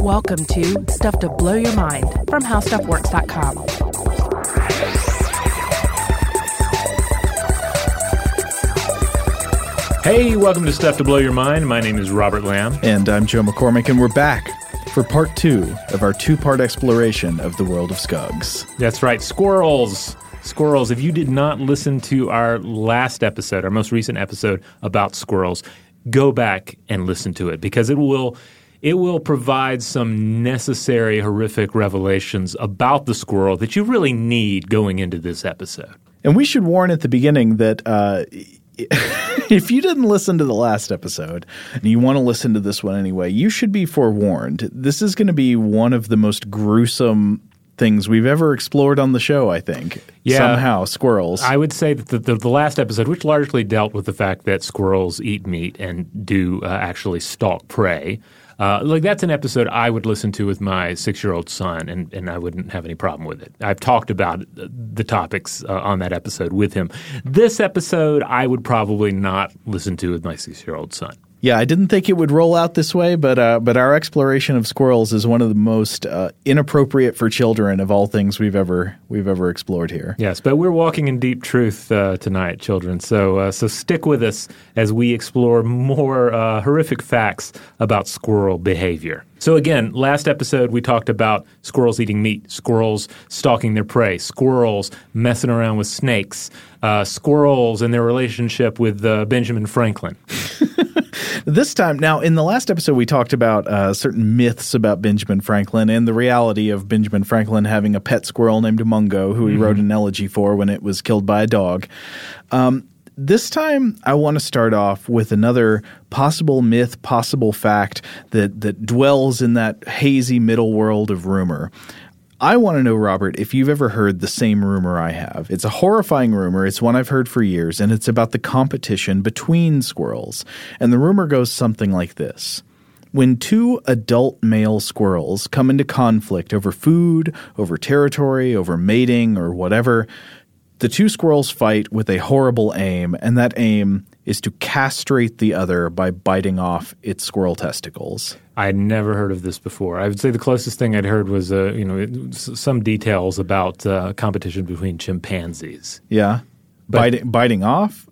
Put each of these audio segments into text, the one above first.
Welcome to Stuff to Blow Your Mind from HowStuffWorks.com. Hey, welcome to Stuff to Blow Your Mind. My name is Robert Lamb. And I'm Joe McCormick, and we're back for part two of our two part exploration of the world of Skuggs. That's right, squirrels. Squirrels. If you did not listen to our last episode, our most recent episode about squirrels, go back and listen to it because it will it will provide some necessary horrific revelations about the squirrel that you really need going into this episode. And we should warn at the beginning that uh, if you didn't listen to the last episode and you want to listen to this one anyway, you should be forewarned. This is going to be one of the most gruesome things we've ever explored on the show, I think. Yeah. Somehow, squirrels. I would say that the, the, the, last episode, which largely dealt with the fact that squirrels eat meat and do uh, actually stalk prey, uh, like that's an episode I would listen to with my six-year-old son, and, and I wouldn't have any problem with it. I've talked about the topics uh, on that episode with him. This episode, I would probably not listen to with my six-year-old son. Yeah, I didn't think it would roll out this way, but uh, but our exploration of squirrels is one of the most uh, inappropriate for children of all things we've ever we've ever explored here. Yes, but we're walking in deep truth uh, tonight, children. So uh, so stick with us as we explore more uh, horrific facts about squirrel behavior. So again, last episode we talked about squirrels eating meat, squirrels stalking their prey, squirrels messing around with snakes, uh, squirrels and their relationship with Benjamin Franklin. This time, now in the last episode, we talked about uh, certain myths about Benjamin Franklin and the reality of Benjamin Franklin having a pet squirrel named Mungo, who he mm-hmm. wrote an elegy for when it was killed by a dog. Um, this time, I want to start off with another possible myth, possible fact that that dwells in that hazy middle world of rumor. I want to know, Robert, if you've ever heard the same rumor I have. It's a horrifying rumor. It's one I've heard for years, and it's about the competition between squirrels. And the rumor goes something like this. When two adult male squirrels come into conflict over food, over territory, over mating, or whatever, the two squirrels fight with a horrible aim, and that aim is to castrate the other by biting off its squirrel testicles. I had never heard of this before. I would say the closest thing I'd heard was, uh, you know, some details about uh, competition between chimpanzees. Yeah, but, biting, biting off.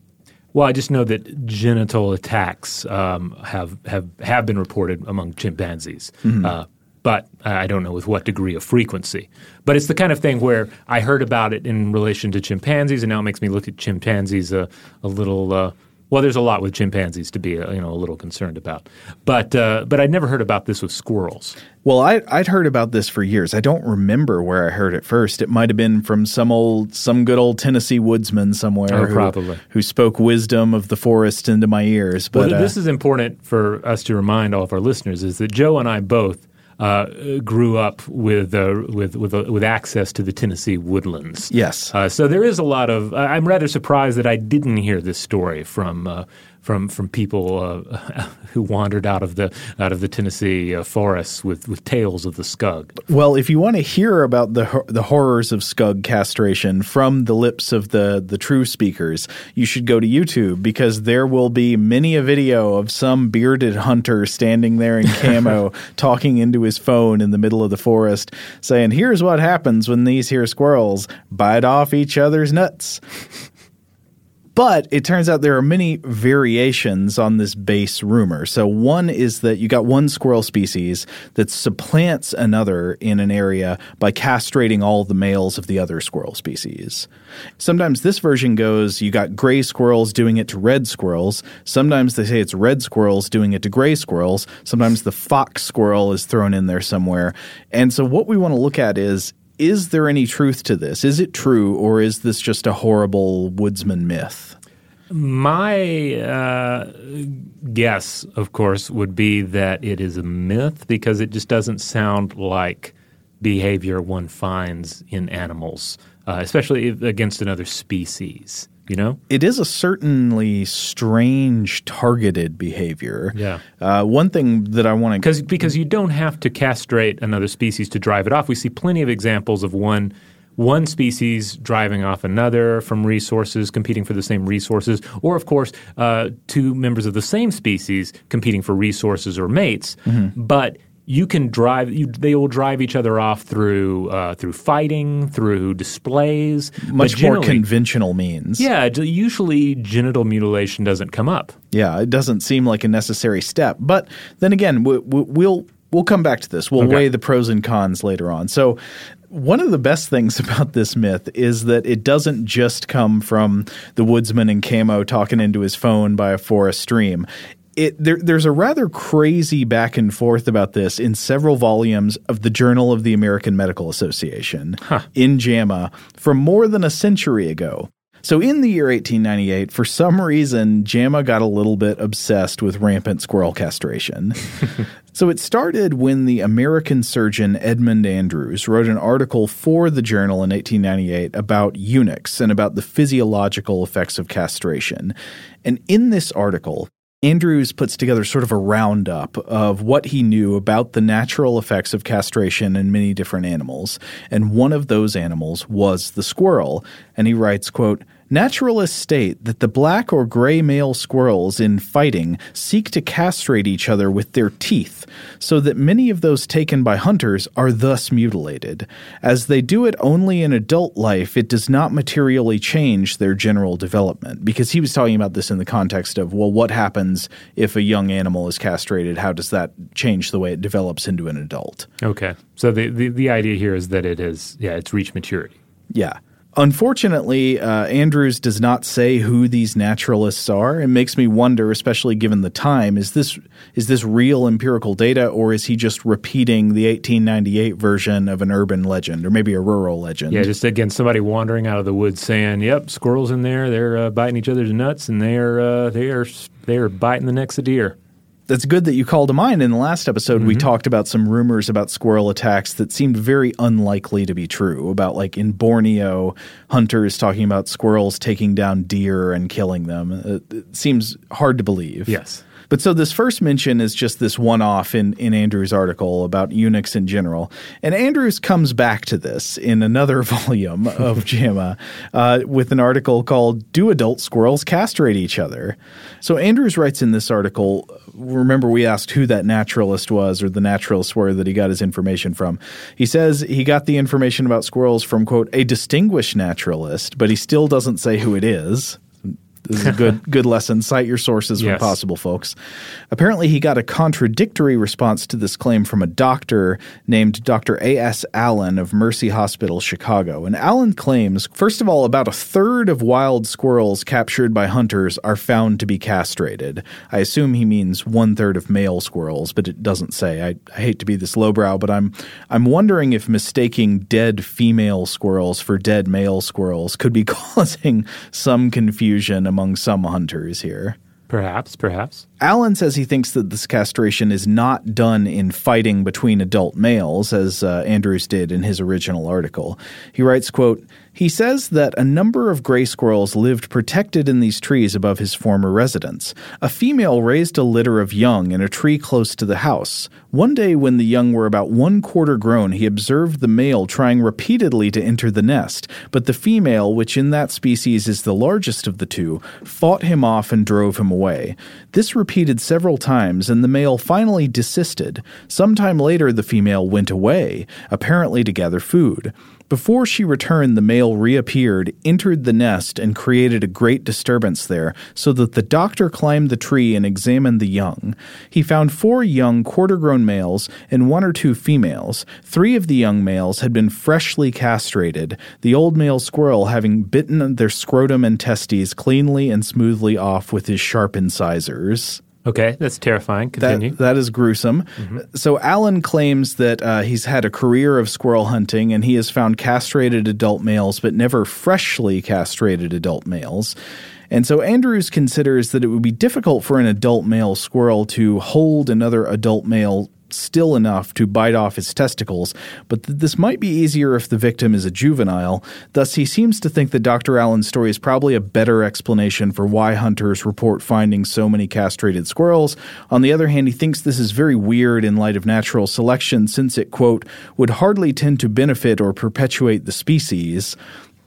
Well, I just know that genital attacks um, have have have been reported among chimpanzees. Mm-hmm. Uh, but I don't know with what degree of frequency. But it's the kind of thing where I heard about it in relation to chimpanzees, and now it makes me look at chimpanzees a, a little uh, well, there's a lot with chimpanzees to be uh, you know a little concerned about, but uh, but I'd never heard about this with squirrels. Well, I, would heard about this for years. I don't remember where I heard it first. It might have been from some old, some good old Tennessee woodsman somewhere, oh, who, probably who spoke wisdom of the forest into my ears. But well, this uh, is important for us to remind all of our listeners: is that Joe and I both uh, grew up with, uh, with with uh, with access to the Tennessee woodlands. Yes. Uh, so there is a lot of. I'm rather surprised that I didn't hear this story from uh, from from people uh, who wandered out of the out of the Tennessee uh, forests with, with tales of the skugg. Well, if you want to hear about the the horrors of skugg castration from the lips of the the true speakers, you should go to YouTube because there will be many a video of some bearded hunter standing there in camo talking into his phone in the middle of the forest, saying, "Here's what happens when these here squirrels bite off each other's nuts." But it turns out there are many variations on this base rumor. So one is that you got one squirrel species that supplants another in an area by castrating all the males of the other squirrel species. Sometimes this version goes you got gray squirrels doing it to red squirrels. Sometimes they say it's red squirrels doing it to gray squirrels. Sometimes the fox squirrel is thrown in there somewhere. And so what we want to look at is is there any truth to this? Is it true, or is this just a horrible woodsman myth? My uh, guess, of course, would be that it is a myth because it just doesn't sound like behavior one finds in animals, uh, especially against another species you know? It is a certainly strange targeted behavior. Yeah. Uh, one thing that I want to because because you don't have to castrate another species to drive it off. We see plenty of examples of one one species driving off another from resources, competing for the same resources, or of course, uh, two members of the same species competing for resources or mates. Mm-hmm. But you can drive. You, they will drive each other off through uh, through fighting, through displays, much more conventional means. Yeah, usually genital mutilation doesn't come up. Yeah, it doesn't seem like a necessary step. But then again, we, we, we'll we'll come back to this. We'll okay. weigh the pros and cons later on. So one of the best things about this myth is that it doesn't just come from the woodsman in camo talking into his phone by a forest stream. It, there, there's a rather crazy back and forth about this in several volumes of the Journal of the American Medical Association huh. in JAMA from more than a century ago. So in the year 1898, for some reason, JAMA got a little bit obsessed with rampant squirrel castration. so it started when the American surgeon Edmund Andrews wrote an article for the journal in 1898 about eunuchs and about the physiological effects of castration. And in this article, Andrews puts together sort of a roundup of what he knew about the natural effects of castration in many different animals, and one of those animals was the squirrel. And he writes, quote, Naturalists state that the black or gray male squirrels in fighting seek to castrate each other with their teeth, so that many of those taken by hunters are thus mutilated. As they do it only in adult life, it does not materially change their general development. Because he was talking about this in the context of, well, what happens if a young animal is castrated? How does that change the way it develops into an adult? Okay. So the, the, the idea here is that it is, yeah, it's reached maturity. Yeah. Unfortunately, uh, Andrews does not say who these naturalists are. It makes me wonder, especially given the time, is this is this real empirical data, or is he just repeating the 1898 version of an urban legend, or maybe a rural legend? Yeah, just again somebody wandering out of the woods saying, "Yep, squirrels in there. They're uh, biting each other's nuts, and they are uh, they are they are biting the necks of deer." That's good that you called to mind. In the last episode, mm-hmm. we talked about some rumors about squirrel attacks that seemed very unlikely to be true. About like in Borneo, hunters talking about squirrels taking down deer and killing them. It, it seems hard to believe. Yes. But so this first mention is just this one off in, in Andrews' article about eunuchs in general. And Andrews comes back to this in another volume of JAMA uh, with an article called Do Adult Squirrels Castrate Each Other? So Andrews writes in this article remember we asked who that naturalist was or the naturalists were that he got his information from. He says he got the information about squirrels from, quote, a distinguished naturalist, but he still doesn't say who it is. This is a good good lesson. Cite your sources yes. when possible, folks. Apparently, he got a contradictory response to this claim from a doctor named Dr. A.S. Allen of Mercy Hospital, Chicago. And Allen claims, first of all, about a third of wild squirrels captured by hunters are found to be castrated. I assume he means one third of male squirrels, but it doesn't say. I, I hate to be this lowbrow, but I'm I'm wondering if mistaking dead female squirrels for dead male squirrels could be causing some confusion among some hunters here. Perhaps, perhaps. Allen says he thinks that this castration is not done in fighting between adult males, as uh, Andrews did in his original article. He writes, quote, he says that a number of gray squirrels lived protected in these trees above his former residence. A female raised a litter of young in a tree close to the house. One day, when the young were about one quarter grown, he observed the male trying repeatedly to enter the nest, but the female, which in that species is the largest of the two, fought him off and drove him away. This repeated several times, and the male finally desisted. Some time later, the female went away, apparently to gather food. Before she returned, the male reappeared, entered the nest, and created a great disturbance there, so that the doctor climbed the tree and examined the young. He found four young quarter grown males and one or two females. Three of the young males had been freshly castrated, the old male squirrel having bitten their scrotum and testes cleanly and smoothly off with his sharp incisors. Okay, that's terrifying. Continue. That, that is gruesome. Mm-hmm. So Allen claims that uh, he's had a career of squirrel hunting and he has found castrated adult males, but never freshly castrated adult males. And so Andrews considers that it would be difficult for an adult male squirrel to hold another adult male still enough to bite off his testicles, but th- this might be easier if the victim is a juvenile. Thus, he seems to think that Dr. Allen's story is probably a better explanation for why hunters report finding so many castrated squirrels. On the other hand, he thinks this is very weird in light of natural selection since it, quote, would hardly tend to benefit or perpetuate the species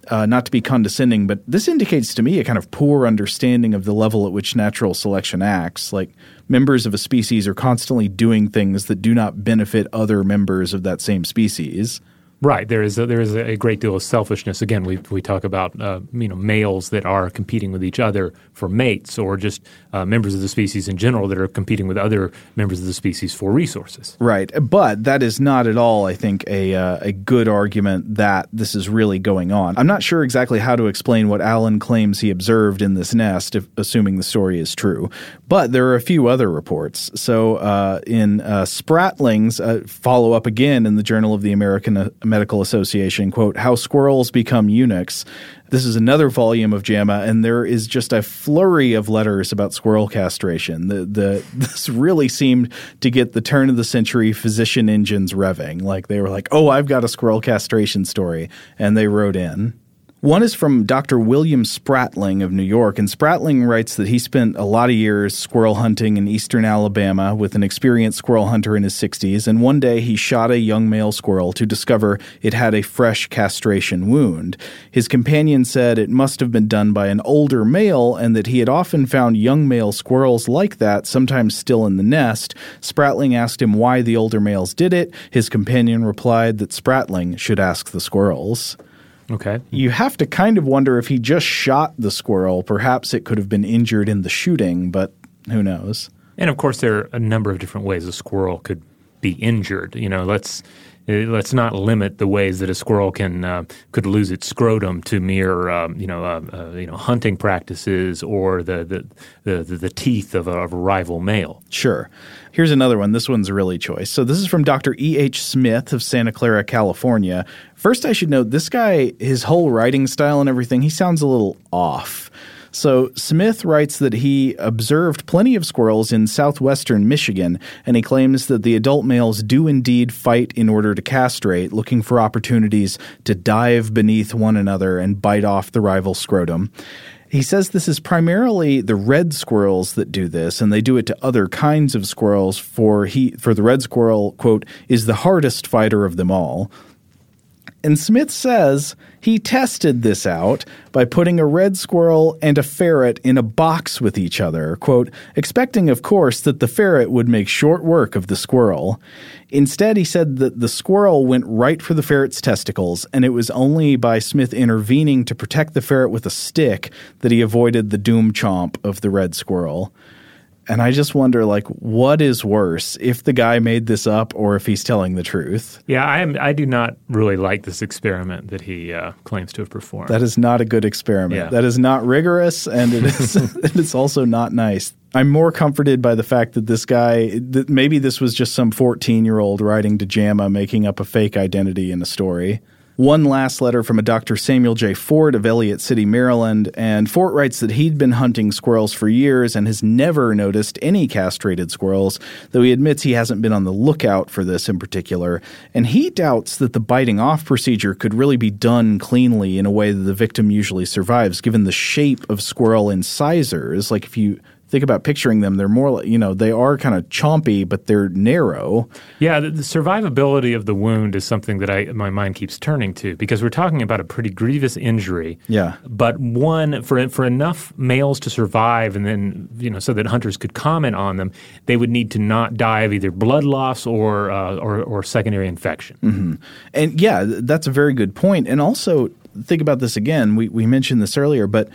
uh, not to be condescending, but this indicates to me a kind of poor understanding of the level at which natural selection acts. Like members of a species are constantly doing things that do not benefit other members of that same species. Right. There is a, there is a great deal of selfishness. Again, we we talk about uh, you know males that are competing with each other for mates, or just uh, members of the species in general that are competing with other members of the species for resources. Right. But that is not at all, I think, a uh, a good argument that this is really going on. I'm not sure exactly how to explain what Allen claims he observed in this nest, if, assuming the story is true. But there are a few other reports. So uh, in uh, Spratling's uh, follow up again in the Journal of the American Medical Association, quote, How Squirrels Become Eunuchs. This is another volume of JAMA, and there is just a flurry of letters about squirrel castration. The, the, this really seemed to get the turn of the century physician engines revving. Like they were like, oh, I've got a squirrel castration story. And they wrote in. One is from Dr. William Spratling of New York, and Spratling writes that he spent a lot of years squirrel hunting in eastern Alabama with an experienced squirrel hunter in his 60s, and one day he shot a young male squirrel to discover it had a fresh castration wound. His companion said it must have been done by an older male and that he had often found young male squirrels like that, sometimes still in the nest. Spratling asked him why the older males did it. His companion replied that Spratling should ask the squirrels. Okay. You have to kind of wonder if he just shot the squirrel. Perhaps it could have been injured in the shooting, but who knows? And of course, there are a number of different ways a squirrel could be injured. You know, let's uh, let's not limit the ways that a squirrel can uh, could lose its scrotum to mere um, you know uh, uh, you know hunting practices or the the, the, the teeth of a, of a, rival male. Sure. Here's another one. This one's really choice. So this is from Dr. E. H. Smith of Santa Clara, California. First, I should note this guy, his whole writing style and everything, he sounds a little off. So Smith writes that he observed plenty of squirrels in southwestern Michigan, and he claims that the adult males do indeed fight in order to castrate, looking for opportunities to dive beneath one another and bite off the rival scrotum. He says this is primarily the red squirrels that do this, and they do it to other kinds of squirrels. For he, for the red squirrel, quote, is the hardest fighter of them all. And Smith says he tested this out by putting a red squirrel and a ferret in a box with each other, quote, expecting, of course, that the ferret would make short work of the squirrel. Instead, he said that the squirrel went right for the ferret's testicles, and it was only by Smith intervening to protect the ferret with a stick that he avoided the doom chomp of the red squirrel. And I just wonder, like, what is worse, if the guy made this up or if he's telling the truth? Yeah, I am. I do not really like this experiment that he uh, claims to have performed. That is not a good experiment. Yeah. That is not rigorous, and it is. it's also not nice. I'm more comforted by the fact that this guy, that maybe this was just some 14 year old writing to JAMA, making up a fake identity in a story. One last letter from a Dr. Samuel J. Fort of Ellicott City, Maryland, and Fort writes that he'd been hunting squirrels for years and has never noticed any castrated squirrels, though he admits he hasn't been on the lookout for this in particular. And he doubts that the biting off procedure could really be done cleanly in a way that the victim usually survives, given the shape of squirrel incisors. Like if you think about picturing them, they're more, like, you know, they are kind of chompy, but they're narrow. Yeah, the, the, survivability of the wound is something that I my mind keeps turning to because we're talking about a pretty grievous injury. Yeah, but one for for enough males to survive, and then you know, so that hunters could comment on them, they would need to not die of either blood loss or uh, or, or, secondary infection. Mm-hmm. And yeah, that's a very good point. And also think about this again. We we mentioned this earlier, but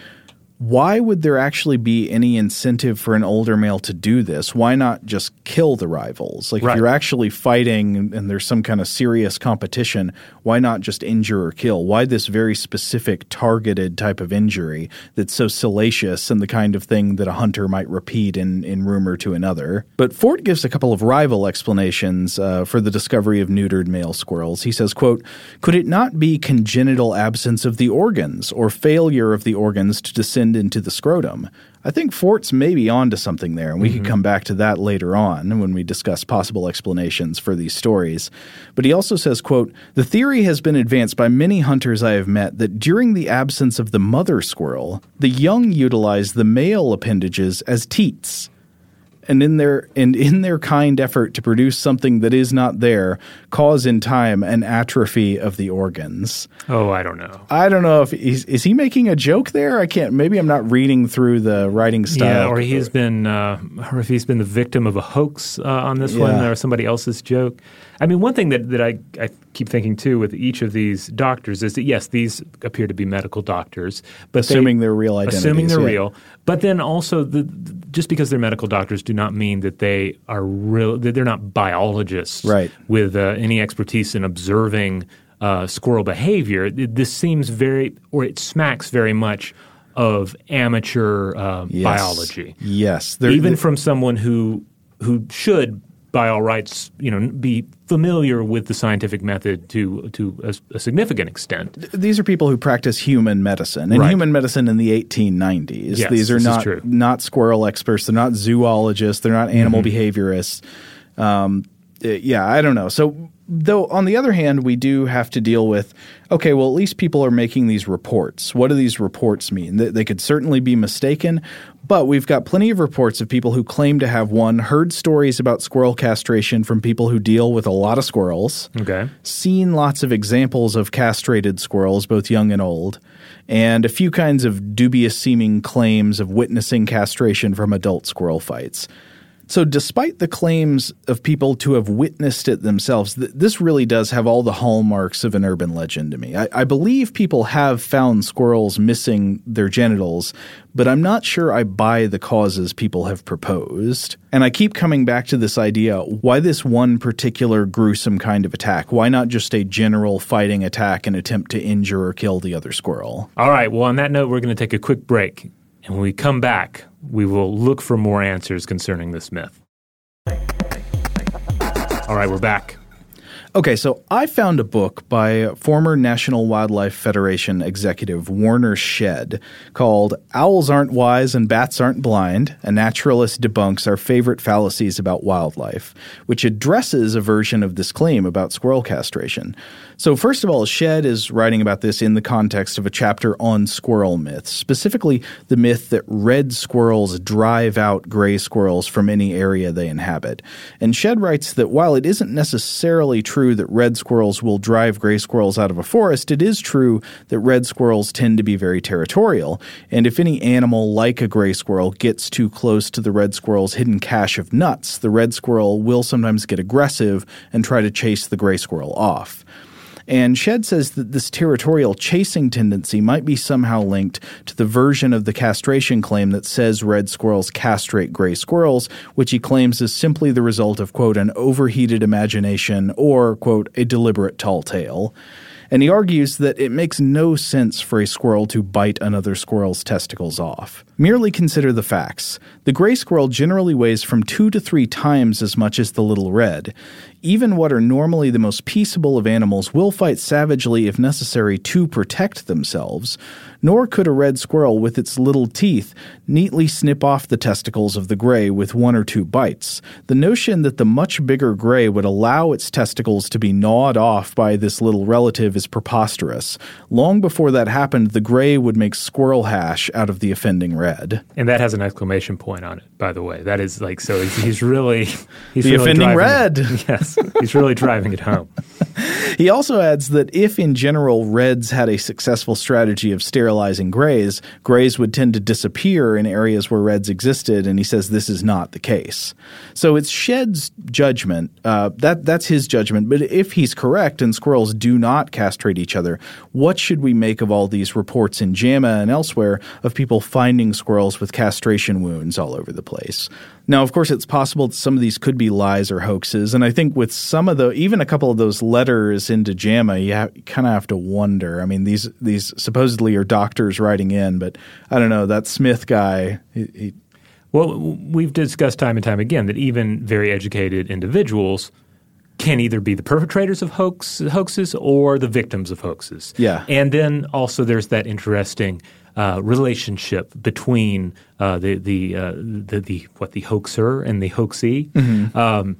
why would there actually be any incentive for an older male to do this? Why not just kill the rivals? Like, right. if you're actually fighting and there's some kind of serious competition, why not just injure or kill? Why this very specific, targeted type of injury that's so salacious and the kind of thing that a hunter might repeat in, in rumor to another? But Fort gives a couple of rival explanations uh, for the discovery of neutered male squirrels. He says, quote, Could it not be congenital absence of the organs or failure of the organs to descend extend into the scrotum. I think Fort's maybe onto something there, and we mm-hmm. could come back to that later on when we discuss possible explanations for these stories. But he also says, quote, "The theory has been advanced by many hunters I have met that during the absence of the mother squirrel, the young utilize the male appendages as teats." And in their and in their kind effort to produce something that is not there, cause in time an atrophy of the organs. Oh, I don't know. I don't know if he's, is he making a joke there. I can't. Maybe I'm not reading through the writing style. Yeah, or he's been, uh, or if he's been the victim of a hoax uh, on this yeah. one, or somebody else's joke. I mean, one thing that, that I, I keep thinking too with each of these doctors is that yes, these appear to be medical doctors, but assuming they, are real identities, assuming they're yeah. real. But then also, the, just because they're medical doctors, do not mean that they are real. That they're not biologists, right. With uh, any expertise in observing uh, squirrel behavior. This seems very, or it smacks very much of amateur uh, yes. biology. Yes, they're, even they're, from someone who who should by all rights, you know, be familiar with the scientific method to to a, a significant extent. These are people who practice human medicine and right. human medicine in the 1890s. Yes, These are not not squirrel experts. They're not zoologists. They're not animal mm-hmm. behaviorists. Um, yeah, I don't know. So though on the other hand we do have to deal with okay well at least people are making these reports what do these reports mean they, they, could certainly be mistaken but we've got plenty of reports of people who claim to have one heard stories about squirrel castration from people who deal with a lot of squirrels okay. seen lots of examples of castrated squirrels both young and old and a few kinds of dubious seeming claims of witnessing castration from adult squirrel fights so, despite the claims of people to have witnessed it themselves, th- this really does have all the hallmarks of an urban legend to me. I-, I believe people have found squirrels missing their genitals, but I'm not sure I buy the causes people have proposed. And I keep coming back to this idea why this one particular gruesome kind of attack? Why not just a general fighting attack and attempt to injure or kill the other squirrel? All right, well, on that note, we're going to take a quick break. And when we come back, we will look for more answers concerning this myth. All right, we're back. Okay, so I found a book by former National Wildlife Federation executive Warner Shedd called Owls Aren't Wise and Bats Aren't Blind A Naturalist Debunks Our Favorite Fallacies About Wildlife, which addresses a version of this claim about squirrel castration. So, first of all, Shedd is writing about this in the context of a chapter on squirrel myths, specifically the myth that red squirrels drive out gray squirrels from any area they inhabit. And Shedd writes that while it isn't necessarily true that red squirrels will drive gray squirrels out of a forest, it is true that red squirrels tend to be very territorial. And if any animal like a gray squirrel gets too close to the red squirrel's hidden cache of nuts, the red squirrel will sometimes get aggressive and try to chase the gray squirrel off. And Shedd says that this territorial chasing tendency might be somehow linked to the version of the castration claim that says red squirrels castrate gray squirrels, which he claims is simply the result of, quote, an overheated imagination or, quote, a deliberate tall tale and he argues that it makes no sense for a squirrel to bite another squirrel's testicles off. Merely consider the facts. The gray squirrel generally weighs from two to three times as much as the little red even what are normally the most peaceable of animals will fight savagely if necessary to protect themselves, nor could a red squirrel with its little teeth neatly snip off the testicles of the gray with one or two bites. The notion that the much bigger gray would allow its testicles to be gnawed off by this little relative is preposterous. Long before that happened, the gray would make squirrel hash out of the offending red. And that has an exclamation point on it, by the way. That is like, so he's, really. He's the really offending red. It. Yes. He's really driving it home. he also adds that if, in general, Reds had a successful strategy of sterilizing grays, grays would tend to disappear in areas where Reds existed, and he says this is not the case. So it's Shedd's judgment. Uh, that that's his judgment. But if he's correct and squirrels do not castrate each other, what should we make of all these reports in JAMA and elsewhere of people finding squirrels with castration wounds all over the place? Now, of course, it's possible that some of these could be lies or hoaxes, and I think with some of the, even a couple of those letters into JAMA, you, you kind of have to wonder. I mean, these these supposedly are doctors writing in, but I don't know that Smith guy. He, he, well, we've discussed time and time again that even very educated individuals can either be the perpetrators of hoax, hoaxes or the victims of hoaxes. Yeah. And then also there's that interesting uh, relationship between uh, the the, uh, the the what the hoaxer and the hoaxee. Mm-hmm. Um,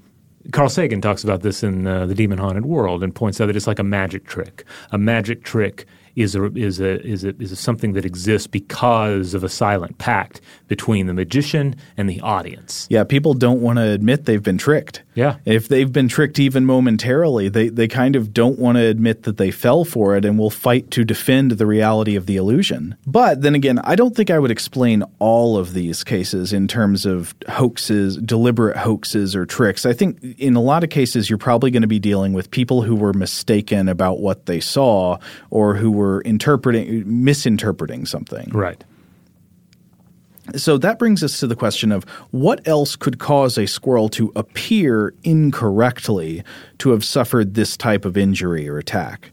Carl Sagan talks about this in uh, the Demon Haunted World and points out that it's like a magic trick. A magic trick is a, is a, is a, is a something that exists because of a silent pact between the magician and the audience. Yeah, people don't want to admit they've been tricked. Yeah. If they've been tricked even momentarily, they, they kind of don't want to admit that they fell for it and will fight to defend the reality of the illusion. But then again, I don't think I would explain all of these cases in terms of hoaxes, deliberate hoaxes or tricks. I think in a lot of cases, you're probably going to be dealing with people who were mistaken about what they saw or who were interpreting, misinterpreting something. Right. So that brings us to the question of what else could cause a squirrel to appear incorrectly to have suffered this type of injury or attack.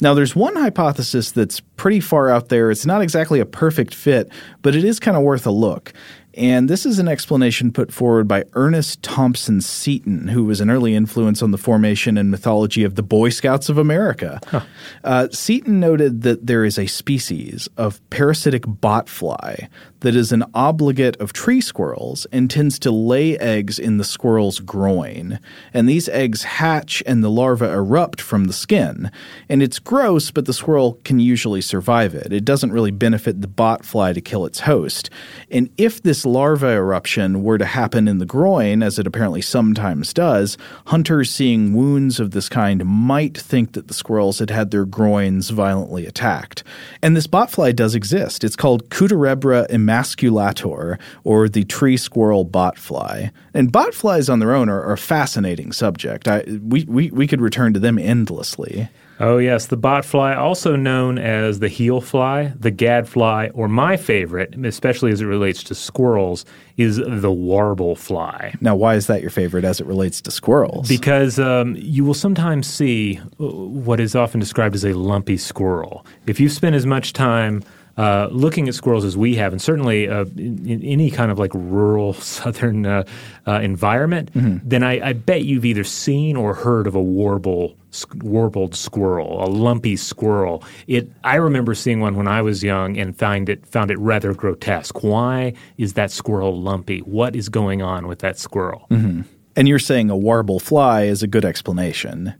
Now, there's one hypothesis that's pretty far out there. It's not exactly a perfect fit, but it is kind of worth a look. And this is an explanation put forward by Ernest Thompson Seton, who was an early influence on the formation and mythology of the Boy Scouts of America. Huh. Uh, Seton noted that there is a species of parasitic botfly that is an obligate of tree squirrels and tends to lay eggs in the squirrel's groin. And these eggs hatch and the larvae erupt from the skin. And it's gross, but the squirrel can usually survive it. It doesn't really benefit the botfly to kill its host. And if this larva eruption were to happen in the groin, as it apparently sometimes does, hunters seeing wounds of this kind might think that the squirrels had had their groins violently attacked. And this botfly does exist. It's called Cuterebra emasculator, or the tree squirrel botfly. And botflies on their own are, are a fascinating subject. I, we, we, we could return to them endlessly. Oh, yes, the botfly, also known as the heel fly, the gadfly, or my favorite, especially as it relates to squirrels, is the warble fly. Now, why is that your favorite as it relates to squirrels? Because um, you will sometimes see uh, what is often described as a lumpy squirrel. If you spend as much time uh, looking at squirrels as we have, and certainly uh, in, in, any kind of like rural southern uh, uh environment, mm-hmm. then I, I, bet you've either seen or heard of a warble warbled squirrel, a lumpy squirrel. It I remember seeing one when I was young and find it found it rather grotesque. Why is that squirrel lumpy? What is going on with that squirrel? Mm-hmm. And you're saying a warble fly is a good explanation.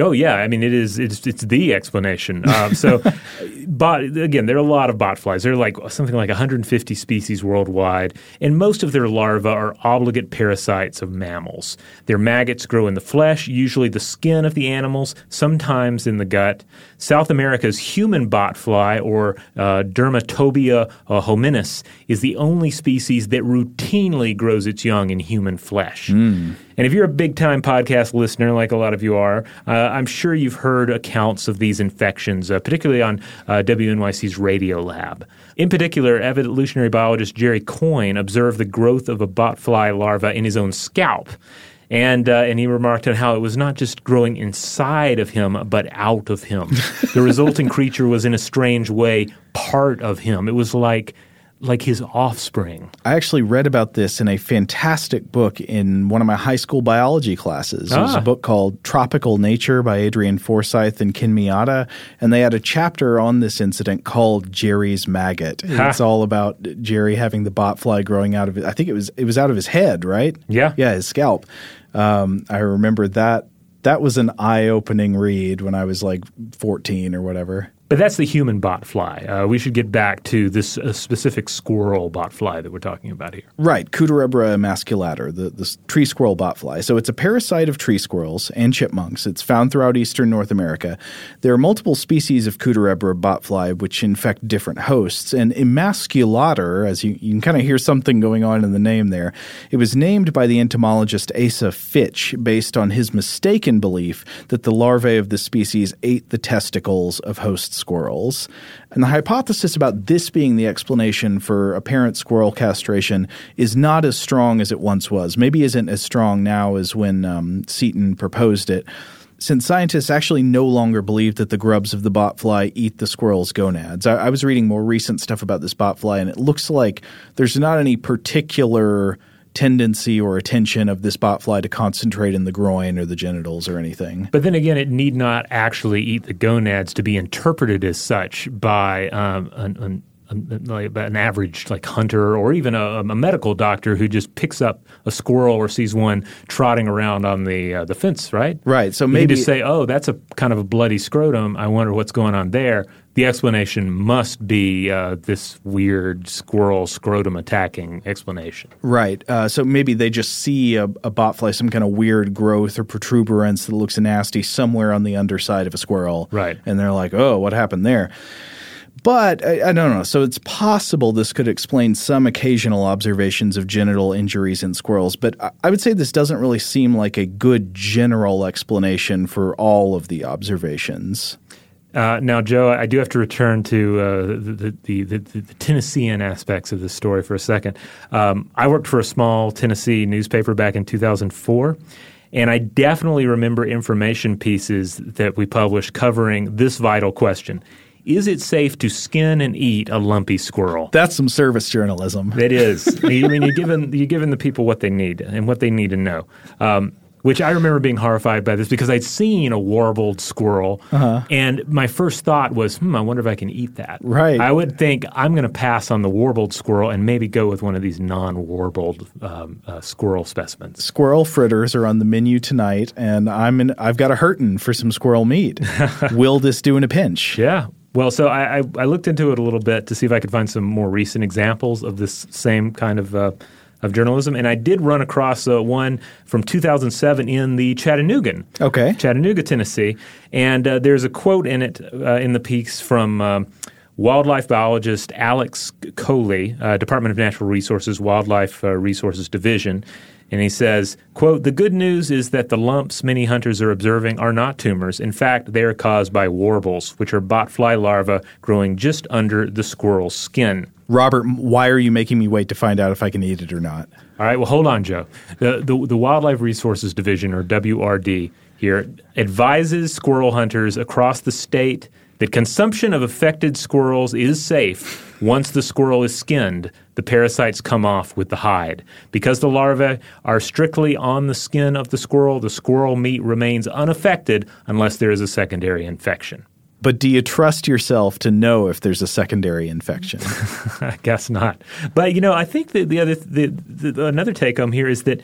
Oh yeah, I mean it is. It's it's the explanation. Um, so, but again, there are a lot of botflies. There are like something like 150 species worldwide, and most of their larvae are obligate parasites of mammals. Their maggots grow in the flesh, usually the skin of the animals, sometimes in the gut. South America's human botfly, or uh, Dermatobia uh, hominis, is the only species that routinely grows its young in human flesh. Mm. And if you're a big time podcast listener, like a lot of you are, uh, I'm sure you've heard accounts of these infections, uh, particularly on uh, WNYC's Radio Lab. In particular, evolutionary biologist Jerry Coyne observed the growth of a botfly larva in his own scalp. And, uh, and he remarked on how it was not just growing inside of him, but out of him. the resulting creature was, in a strange way, part of him. It was like like his offspring. I actually read about this in a fantastic book in one of my high school biology classes. It was a ah. book called Tropical Nature by Adrian Forsyth and Ken Miyata, and they had a chapter on this incident called Jerry's maggot. Ha. It's all about Jerry having the botfly growing out of it. I think it was it was out of his head, right? Yeah, yeah, his scalp. Um, I remember that. That was an eye-opening read when I was like 14 or whatever. But that's the human botfly. Uh, we should get back to this uh, specific squirrel botfly that we're talking about here. Right, Cuterebra emasculator, the, the tree squirrel botfly. So it's a parasite of tree squirrels and chipmunks. It's found throughout eastern North America. There are multiple species of Cuterebra botfly which infect different hosts. And emasculator, as you, you can kind of hear something going on in the name there, it was named by the entomologist Asa Fitch based on his mistaken belief that the larvae of the species ate the testicles of hosts squirrels. And the hypothesis about this being the explanation for apparent squirrel castration is not as strong as it once was. Maybe isn't as strong now as when um, Seton proposed it since scientists actually no longer believe that the grubs of the botfly eat the squirrel's gonads. I, I, was reading more recent stuff about this botfly, and it looks like there's not any particular tendency or attention of this botfly to concentrate in the groin or the genitals or anything. But then again, it need not actually eat the gonads to be interpreted as such by um, an, an like an average like hunter or even a, a, medical doctor who just picks up a squirrel or sees one trotting around on the uh, the fence, right? Right. So you maybe just say, "Oh, that's a kind of a bloody scrotum. I wonder what's going on there." The explanation must be uh, this weird squirrel scrotum attacking explanation. Right. Uh, so maybe they just see a, a botfly, some kind of weird growth or protuberance that looks nasty somewhere on the underside of a squirrel. Right. And they're like, "Oh, what happened there?" But I, I, don't know. So it's possible this could explain some occasional observations of genital injuries in squirrels. But I, I would say this doesn't really seem like a good general explanation for all of the observations. Uh, now, Joe, I do have to return to uh, the, the, the, the, Tennessean aspects of this story for a second. Um, I worked for a small Tennessee newspaper back in 2004. And I definitely remember information pieces that we published covering this vital question is it safe to skin and eat a lumpy squirrel? That's some service journalism. It is. I mean, you're giving you're giving the people what they need and what they need to know. Um, which I remember being horrified by this because I'd seen a warbled squirrel, uh-huh. and my first thought was, "Hmm, I wonder if I can eat that." Right. I would think I'm going to pass on the warbled squirrel and maybe go with one of these non-warbled um, uh, squirrel specimens. Squirrel fritters are on the menu tonight, and I'm in, I've got a hurtin' for some squirrel meat. Will this do in a pinch? Yeah. Well, so I, I, I, looked into it a little bit to see if I could find some more recent examples of this same kind of uh, of journalism, and I did run across uh, one from 2007 in the Chattanoogan, okay, Chattanooga, Tennessee, and uh, there's a quote in it uh, in the piece from. Um, wildlife biologist Alex Coley, uh, Department of Natural Resources, Wildlife Resources Division, and he says, quote, the good news is that the lumps many hunters are observing are not tumors. In fact, they are caused by warbles, which are botfly larvae growing just under the squirrel's skin. Robert, why are you making me wait to find out if I can eat it or not? All right, well, hold on, Joe. The, the, the Wildlife Resources Division, or WRD, here advises squirrel hunters across the state that consumption of affected squirrels is safe once the squirrel is skinned. The parasites come off with the hide. Because the larvae are strictly on the skin of the squirrel, the squirrel meat remains unaffected unless there is a secondary infection. But do you trust yourself to know if there's a secondary infection? I guess not. But you know, I think that the other the, the, another take home here is that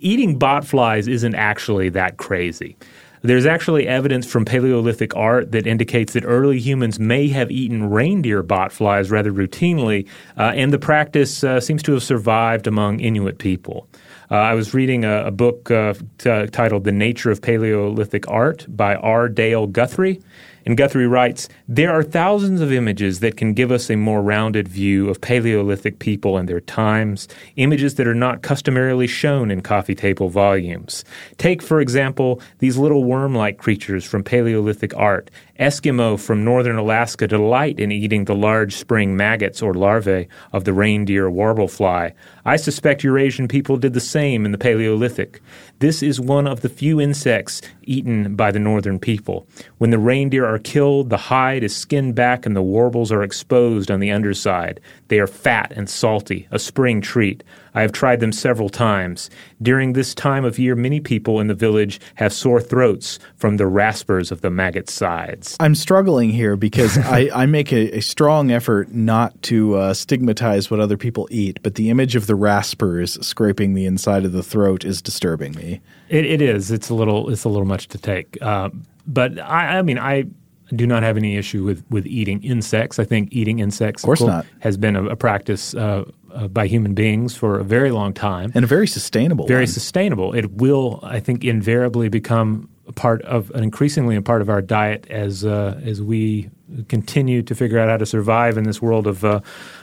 eating bot flies isn't actually that crazy. There's actually evidence from Paleolithic art that indicates that early humans may have eaten reindeer botflies rather routinely, uh, and the practice uh, seems to have survived among Inuit people. Uh, I was reading a, a book uh, t- titled The Nature of Paleolithic Art by R. Dale Guthrie. And Guthrie writes There are thousands of images that can give us a more rounded view of Paleolithic people and their times, images that are not customarily shown in coffee table volumes. Take, for example, these little worm like creatures from Paleolithic art Eskimo from northern Alaska delight in eating the large spring maggots or larvae of the reindeer warblefly. I suspect Eurasian people did the same in the Paleolithic. This is one of the few insects eaten by the northern people. When the reindeer are killed, the hide is skinned back and the warbles are exposed on the underside. They are fat and salty, a spring treat. I have tried them several times. During this time of year, many people in the village have sore throats from the raspers of the maggot's sides. I'm struggling here because I, I, make a, a, strong effort not to uh, stigmatize what other people eat, but the image of the raspers scraping the inside of the throat is disturbing me. it, it is. It's a little. It's a little much to take. Uh, but I, I mean, I do not have any issue with, with eating insects. I think eating insects, of course, course not. has been a, a practice uh, uh, by human beings for a very long time, and a very sustainable, very one. sustainable. It will, I think, invariably become a part of an increasingly a part of our diet as uh, as we continue to figure out how to survive in this world of uh,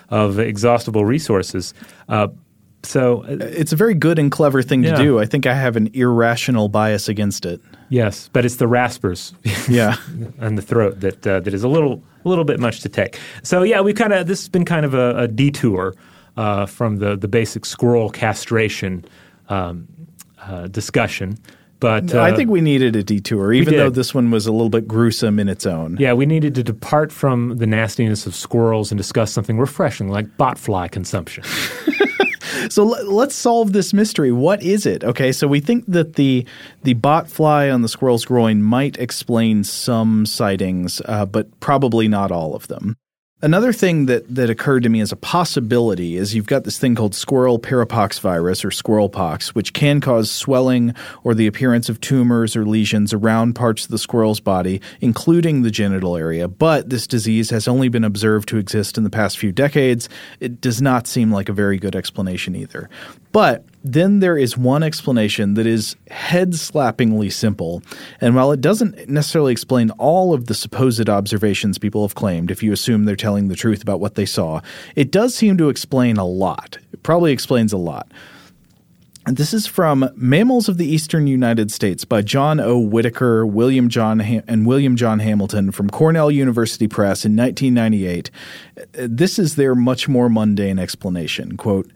of exhaustible resources. Uh, so uh, it's a very good and clever thing yeah. to do. I think I have an irrational bias against it. Yes, but it's the raspers, yeah, and the throat that uh, that is a little a little bit much to take. So yeah, we kind of this has been kind of a, a detour uh, from the the basic squirrel castration um, uh, discussion. But I think we needed a detour, even though this one was a little bit gruesome in its own. Yeah, we needed to depart from the nastiness of squirrels and discuss something refreshing like botfly consumption. so let's solve this mystery. What is it? Okay, so we think that the the bot fly on the squirrel's groin might explain some sightings, uh, but probably not all of them. Another thing that, that occurred to me as a possibility is you've got this thing called squirrel parapox virus or squirrel pox, which can cause swelling or the appearance of tumors or lesions around parts of the squirrel's body, including the genital area. But this disease has only been observed to exist in the past few decades. It does not seem like a very good explanation either. But then there is one explanation that is head slappingly simple. And while it doesn't necessarily explain all of the supposed observations people have claimed, if you assume they're telling the truth about what they saw, it does seem to explain a lot. It probably explains a lot. This is from Mammals of the Eastern United States by John O. Whitaker, William John and William John Hamilton from Cornell University Press in 1998. This is their much more mundane explanation. Quote,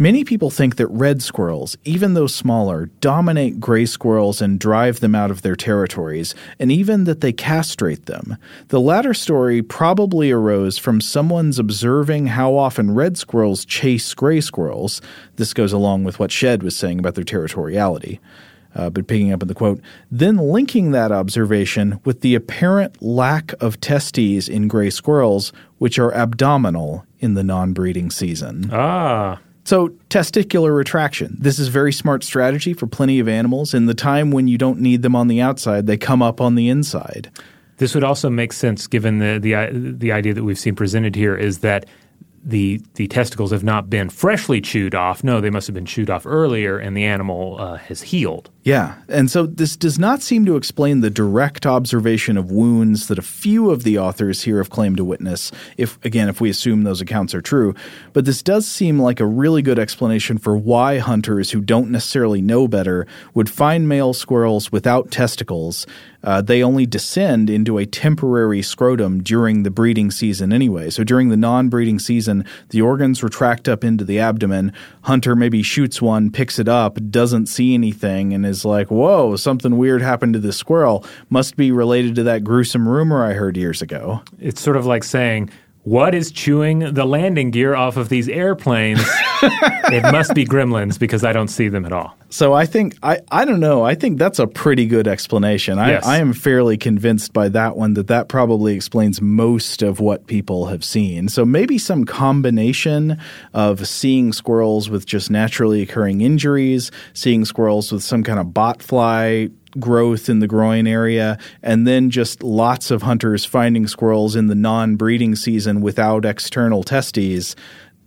Many people think that red squirrels, even though smaller, dominate gray squirrels and drive them out of their territories, and even that they castrate them. The latter story probably arose from someone's observing how often red squirrels chase gray squirrels. This goes along with what Shedd was saying about their territoriality. Uh, but picking up on the quote, then linking that observation with the apparent lack of testes in gray squirrels, which are abdominal in the non breeding season. Ah. So, testicular retraction. This is very smart strategy for plenty of animals. In the time when you don't need them on the outside, they come up on the inside. This would also make sense given the the the idea that we've seen presented here is that the the testicles have not been freshly chewed off. No, they must have been chewed off earlier, and the animal uh, has healed. Yeah, and so this does not seem to explain the direct observation of wounds that a few of the authors here have claimed to witness. If again, if we assume those accounts are true, but this does seem like a really good explanation for why hunters who don't necessarily know better would find male squirrels without testicles uh, they only descend into a temporary scrotum during the breeding season anyway. So during the non breeding season, the organs retract up into the abdomen. Hunter maybe shoots one, picks it up, doesn't see anything, and is like, whoa, something weird happened to this squirrel. Must be related to that gruesome rumor I heard years ago. It's sort of like saying, what is chewing the landing gear off of these airplanes? it must be gremlins because I don't see them at all. So I think I I don't know. I think that's a pretty good explanation. I, Yes. I am fairly convinced by that one that that probably explains most of what people have seen. So maybe some combination of seeing squirrels with just naturally occurring injuries, seeing squirrels with some kind of bot fly growth in the groin area, and then just lots of hunters finding squirrels in the non-breeding season without external testes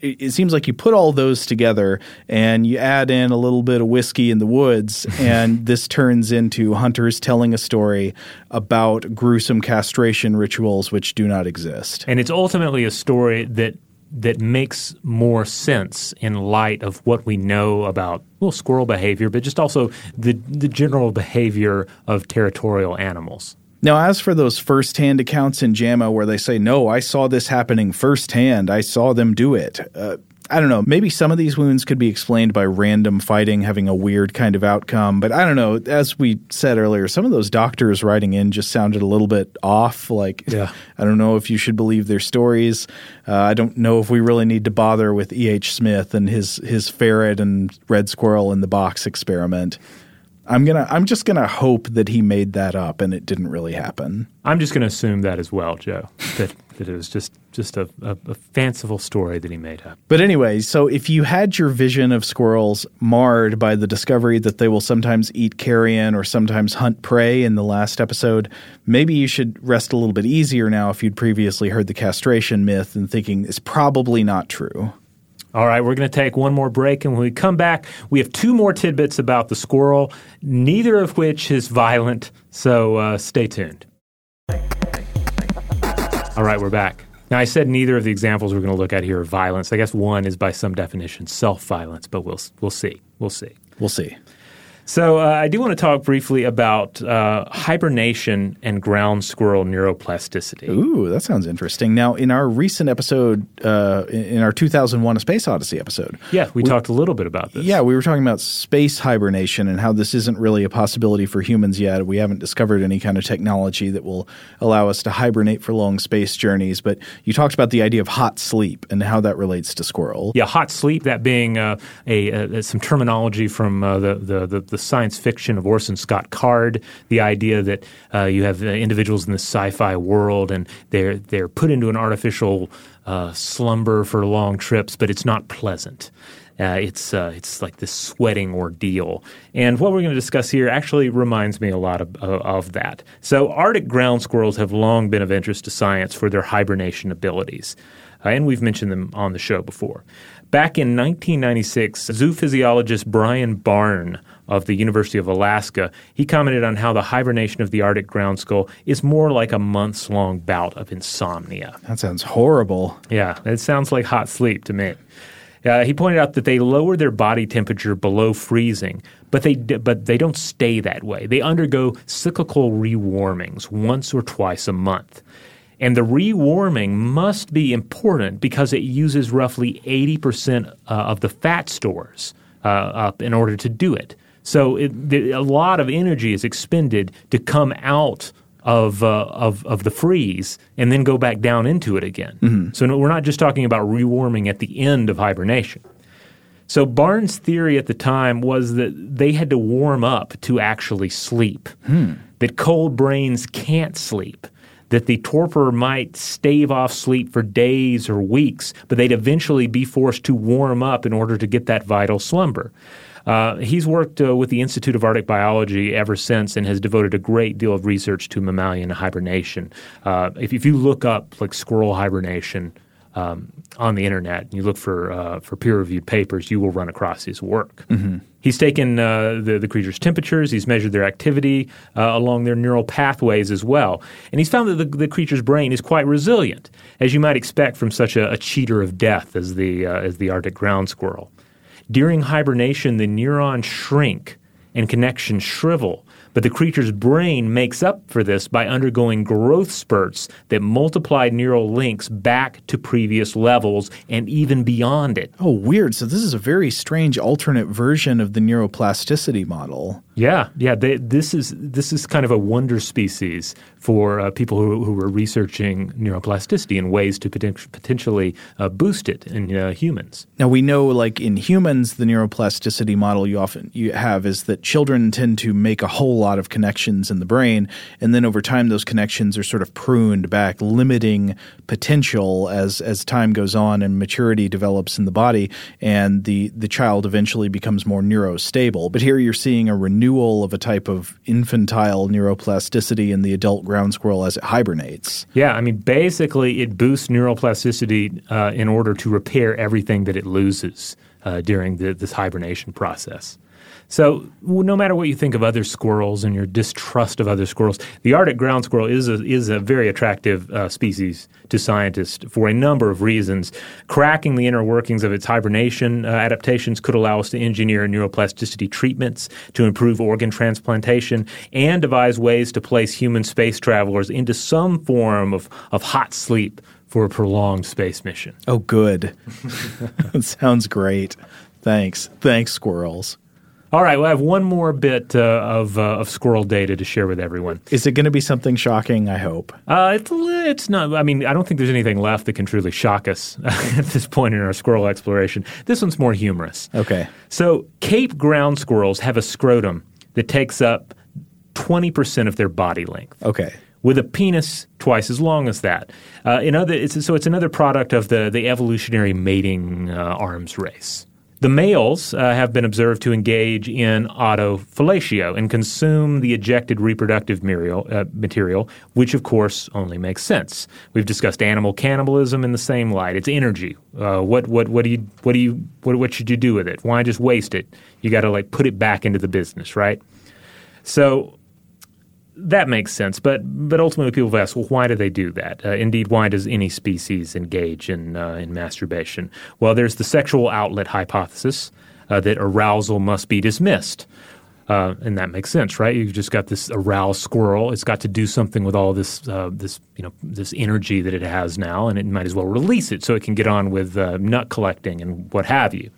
it it seems like you put all those together and you add in a little bit of whiskey in the woods, and this turns into hunters telling a story about gruesome castration rituals which do not exist. And it's ultimately a story that that makes more sense in light of what we know about well squirrel behavior, but just also the the general behavior of territorial animals. Now, as for those firsthand accounts in JAMA where they say, no, I saw this happening firsthand, I saw them do it. Uh, I don't know. Maybe some of these wounds could be explained by random fighting having a weird kind of outcome. But I don't know. As we said earlier, some of those doctors writing in just sounded a little bit off. Like, Yeah. I don't know if you should believe their stories. Uh, I don't know if we really need to bother with E.H. Smith and his, his ferret and red squirrel in the box experiment. I'm gonna. I'm just gonna hope that he made that up and it didn't really happen. I'm just going to assume that as well, Joe. That that it was just just a, a, a fanciful story that he made up. But anyway, so if you had your vision of squirrels marred by the discovery that they will sometimes eat carrion or sometimes hunt prey in the last episode, maybe you should rest a little bit easier now if you'd previously heard the castration myth and thinking it's probably not true. All right, we're going to take one more break, and when we come back, we have two more tidbits about the squirrel, neither of which is violent. So uh, stay tuned. All right, we're back. Now, I said neither of the examples we're going to look at here are violence. I guess one is by some definition self-violence, but we'll we'll see. We'll see. We'll see. So uh, I do want to talk briefly about uh, hibernation and ground squirrel neuroplasticity. Ooh, that sounds interesting. Now, in our recent episode, uh, in our 2001 A Space Odyssey episode, Yeah, we, talked a little bit about this. Yeah, we were talking about space hibernation and how this isn't really a possibility for humans yet. We haven't discovered any kind of technology that will allow us to hibernate for long space journeys. But you talked about the idea of hot sleep and how that relates to squirrel. Yeah, hot sleep, that being uh, a, uh some terminology from uh, the, the, the, the science fiction of Orson Scott Card, the idea that uh, you have uh, individuals in the sci-fi world and they're they're put into an artificial uh, slumber for long trips, but it's not pleasant. Uh, it's uh, it's like this sweating ordeal, and what we're going to discuss here actually reminds me a lot of, of that. So, Arctic ground squirrels have long been of interest to science for their hibernation abilities, uh, and we've mentioned them on the show before. Back in 1996, zoophysiologist Brian Barnes of the University of Alaska, he commented on how the hibernation of the Arctic ground squirrel is more like a months long bout of insomnia. That sounds horrible. Yeah, it sounds like hot sleep to me. Uh, he pointed out that they lower their body temperature below freezing, but they but they don't stay that way. They undergo cyclical rewarmings once or twice a month. And the rewarming must be important because it uses roughly 80% uh, of the fat stores uh, up in order to do it. So it, a lot of energy is expended to come out of, uh, of, of the freeze and then go back down into it again. Mm-hmm. So no, we're not just talking about rewarming at the end of hibernation. So Barnes' theory at the time was that they had to warm up to actually sleep. Hmm. That cold brains can't sleep. That the torpor might stave off sleep for days or weeks, but they'd eventually be forced to warm up in order to get that vital slumber. Uh, he's worked uh, with the Institute of Arctic Biology ever since and has devoted a great deal of research to mammalian hibernation. Uh, if, if, you look up like squirrel hibernation um, on the internet and you look for uh, for peer reviewed papers, you will run across his work. Mm-hmm. He's taken uh, the, the creature's temperatures, he's measured their activity uh, along their neural pathways as well. And he's found that the, the, creature's brain is quite resilient, as you might expect from such a, a cheater of death as the, uh, as the Arctic ground squirrel. During hibernation, the neurons shrink and connections shrivel, but the creature's brain makes up for this by undergoing growth spurts that multiply neural links back to previous levels and even beyond it. Oh, weird. So, this is a very strange alternate version of the neuroplasticity model. Yeah, yeah. They, this is this is kind of a wonder species for uh, people who, who are researching neuroplasticity and ways to poten- potentially uh, boost it in uh, humans. Now we know, like in humans, the neuroplasticity model you often you have is that children tend to make a whole lot of connections in the brain, and then over time those connections are sort of pruned back, limiting potential as as time goes on and maturity develops in the body, and the the child eventually becomes more neurostable. But here you're seeing a renewal renewal of a type of infantile neuroplasticity in the adult ground squirrel as it hibernates. Yeah, I mean, basically, it boosts neuroplasticity uh, in order to repair everything that it loses uh, during the, this hibernation process. So, no matter what you think of other squirrels and your distrust of other squirrels, the Arctic ground squirrel is a, is a very attractive uh, species to scientists for a number of reasons. Cracking the inner workings of its hibernation uh, adaptations could allow us to engineer neuroplasticity treatments to improve organ transplantation and devise ways to place human space travelers into some form of, of hot sleep for a prolonged space mission. Oh, good. that sounds great. Thanks. Thanks, squirrels. All right, well, I have one more bit uh, of, uh, of squirrel data to share with everyone. Is it going to be something shocking? I hope. Uh, it's, it's not. I mean, I don't think there's anything left that can truly shock us at this point in our squirrel exploration. This one's more humorous. Okay. So, Cape ground squirrels have a scrotum that takes up 20% of their body length. Okay with a penis twice as long as that. Uh, in other, it's, so it's another product of the, the evolutionary mating uh, arms race. The males uh, have been observed to engage in autofellatio and consume the ejected reproductive material, uh, material, which of course only makes sense. We've discussed animal cannibalism in the same light. It's energy. Uh, what what what do you what do you what what should you do with it? Why just waste it? You got to like put it back into the business, right? So that makes sense, but but ultimately people have asked, well, why do they do that? Uh, indeed, why does any species engage in uh, in masturbation? Well, there's the sexual outlet hypothesis uh, that arousal must be dismissed, uh, and that makes sense, right? You've just got this aroused squirrel; it's got to do something with all this uh, this you know this energy that it has now, and it might as well release it so it can get on with uh, nut collecting and what have you.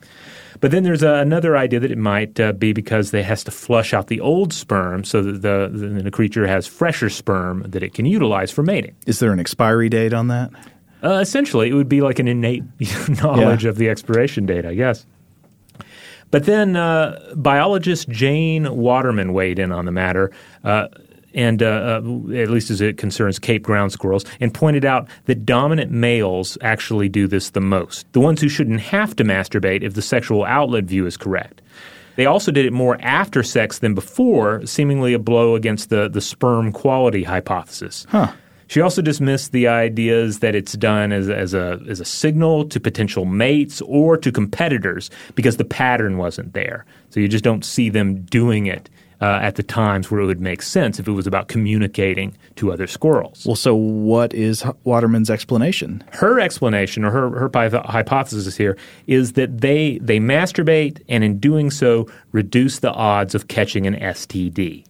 But then there's uh, another idea that it might uh, be because it has to flush out the old sperm so that the, the, the, creature has fresher sperm that it can utilize for mating. Is there an expiry date on that? Uh, essentially, it would be like an innate knowledge yeah. of the expiration date, I guess. But then uh, biologist Jane Waterman weighed in on the matter. And uh, uh, at least as it concerns Cape ground squirrels, and pointed out that dominant males actually do this the most. The ones who shouldn't have to masturbate if the sexual outlet view is correct. They also did it more after sex than before, seemingly a blow against the, the sperm quality hypothesis. Huh. She also dismissed the ideas that it's done as, as, a, as a signal to potential mates or to competitors because the pattern wasn't there. So you just don't see them doing it uh, at the times where it would make sense if it was about communicating to other squirrels. Well, so what is Waterman's explanation? Her explanation, or her, her hypothesis here, is that they, they masturbate and in doing so reduce the odds of catching an STD.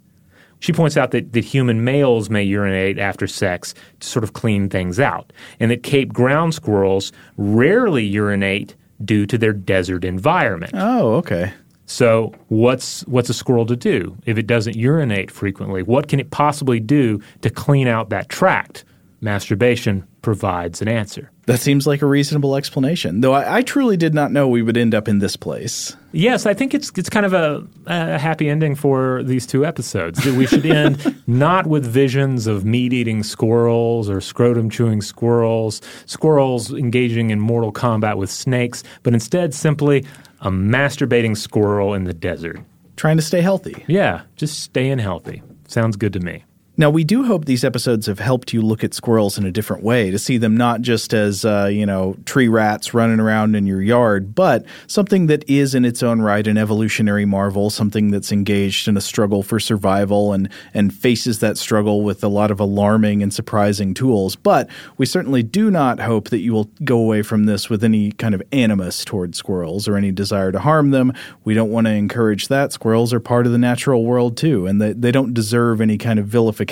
She points out that, that human males may urinate after sex to sort of clean things out, and that Cape ground squirrels rarely urinate due to their desert environment. Oh, okay. So, what's what's a squirrel to do if it doesn't urinate frequently? What can it possibly do to clean out that tract? Masturbation provides an answer. That seems like a reasonable explanation, though I, I, truly did not know we would end up in this place. Yes, I think it's it's kind of a, a happy ending for these two episodes. That we should end not with visions of meat eating squirrels or scrotum chewing squirrels, squirrels engaging in mortal combat with snakes, but instead simply a masturbating squirrel in the desert. Trying to stay healthy. Yeah, just staying healthy. Sounds good to me. Now, we do hope these episodes have helped you look at squirrels in a different way, to see them not just as, uh, you know, tree rats running around in your yard, but something that is in its own right an evolutionary marvel, something that's engaged in a struggle for survival and, and faces that struggle with a lot of alarming and surprising tools. But we certainly do not hope that you will go away from this with any kind of animus toward squirrels or any desire to harm them. We don't want to encourage that. Squirrels are part of the natural world, too, and they, they don't deserve any kind of vilification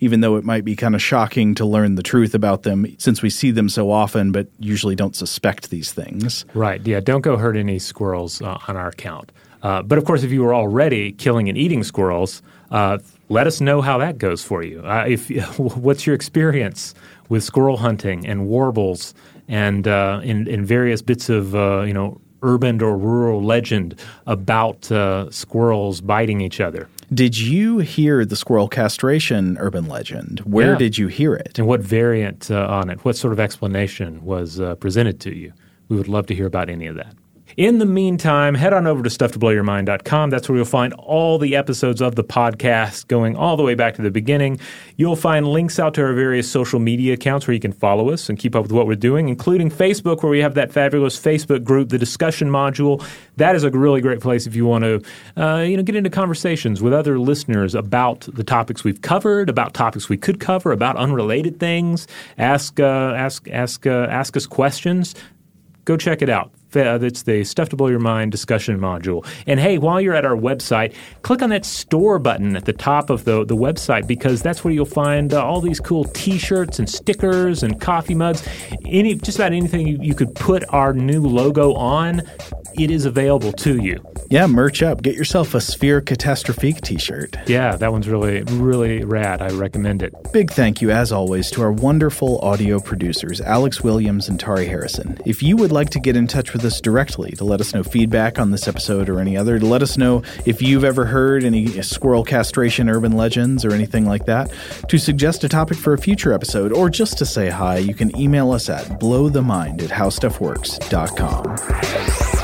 even though it might be kind of shocking to learn the truth about them since we see them so often, but usually don't suspect these things. Right. Yeah. Don't go hurt any squirrels uh, on our account. Uh, but of course, if you were already killing and eating squirrels, uh, let us know how that goes for you. Uh, if what's your experience with squirrel hunting and warbles and uh, in, in various bits of uh, you know urban or rural legend about squirrels biting each other? Did you hear the squirrel castration urban legend? Where yeah. did you hear it? And what variant uh, on it? What sort of explanation was uh, presented to you? We would love to hear about any of that. In the meantime, head on over to stufftoblowyourmind.com. That's where you'll find all the episodes of the podcast going all the way back to the beginning. You'll find links out to our various social media accounts where you can follow us and keep up with what we're doing, including Facebook, where we have that fabulous Facebook group, the discussion module. That is a really great place if you want to, uh, you know, get into conversations with other listeners about the topics we've covered, about topics we could cover, about unrelated things. Ask, uh, ask, ask, uh, ask us questions. Go check it out. It's the Stuff to Blow Your Mind discussion module. And hey, while you're at our website, click on that store button at the top of the, the website because that's where you'll find uh, all these cool t shirts and stickers and coffee mugs. Any, just about anything you, you could put our new logo on, it is available to you. Yeah, merch up. Get yourself a Sphere Catastrophique t shirt. Yeah, that one's really, really rad. I recommend it. Big thank you, as always, to our wonderful audio producers, Alex Williams and Tari Harrison. If you would like to get in touch with us directly to let us know feedback on this episode or any other, to let us know if you've ever heard any squirrel castration urban legends or anything like that, to suggest a topic for a future episode, or just to say hi, you can email us at blowthemind at howstuffworks.com.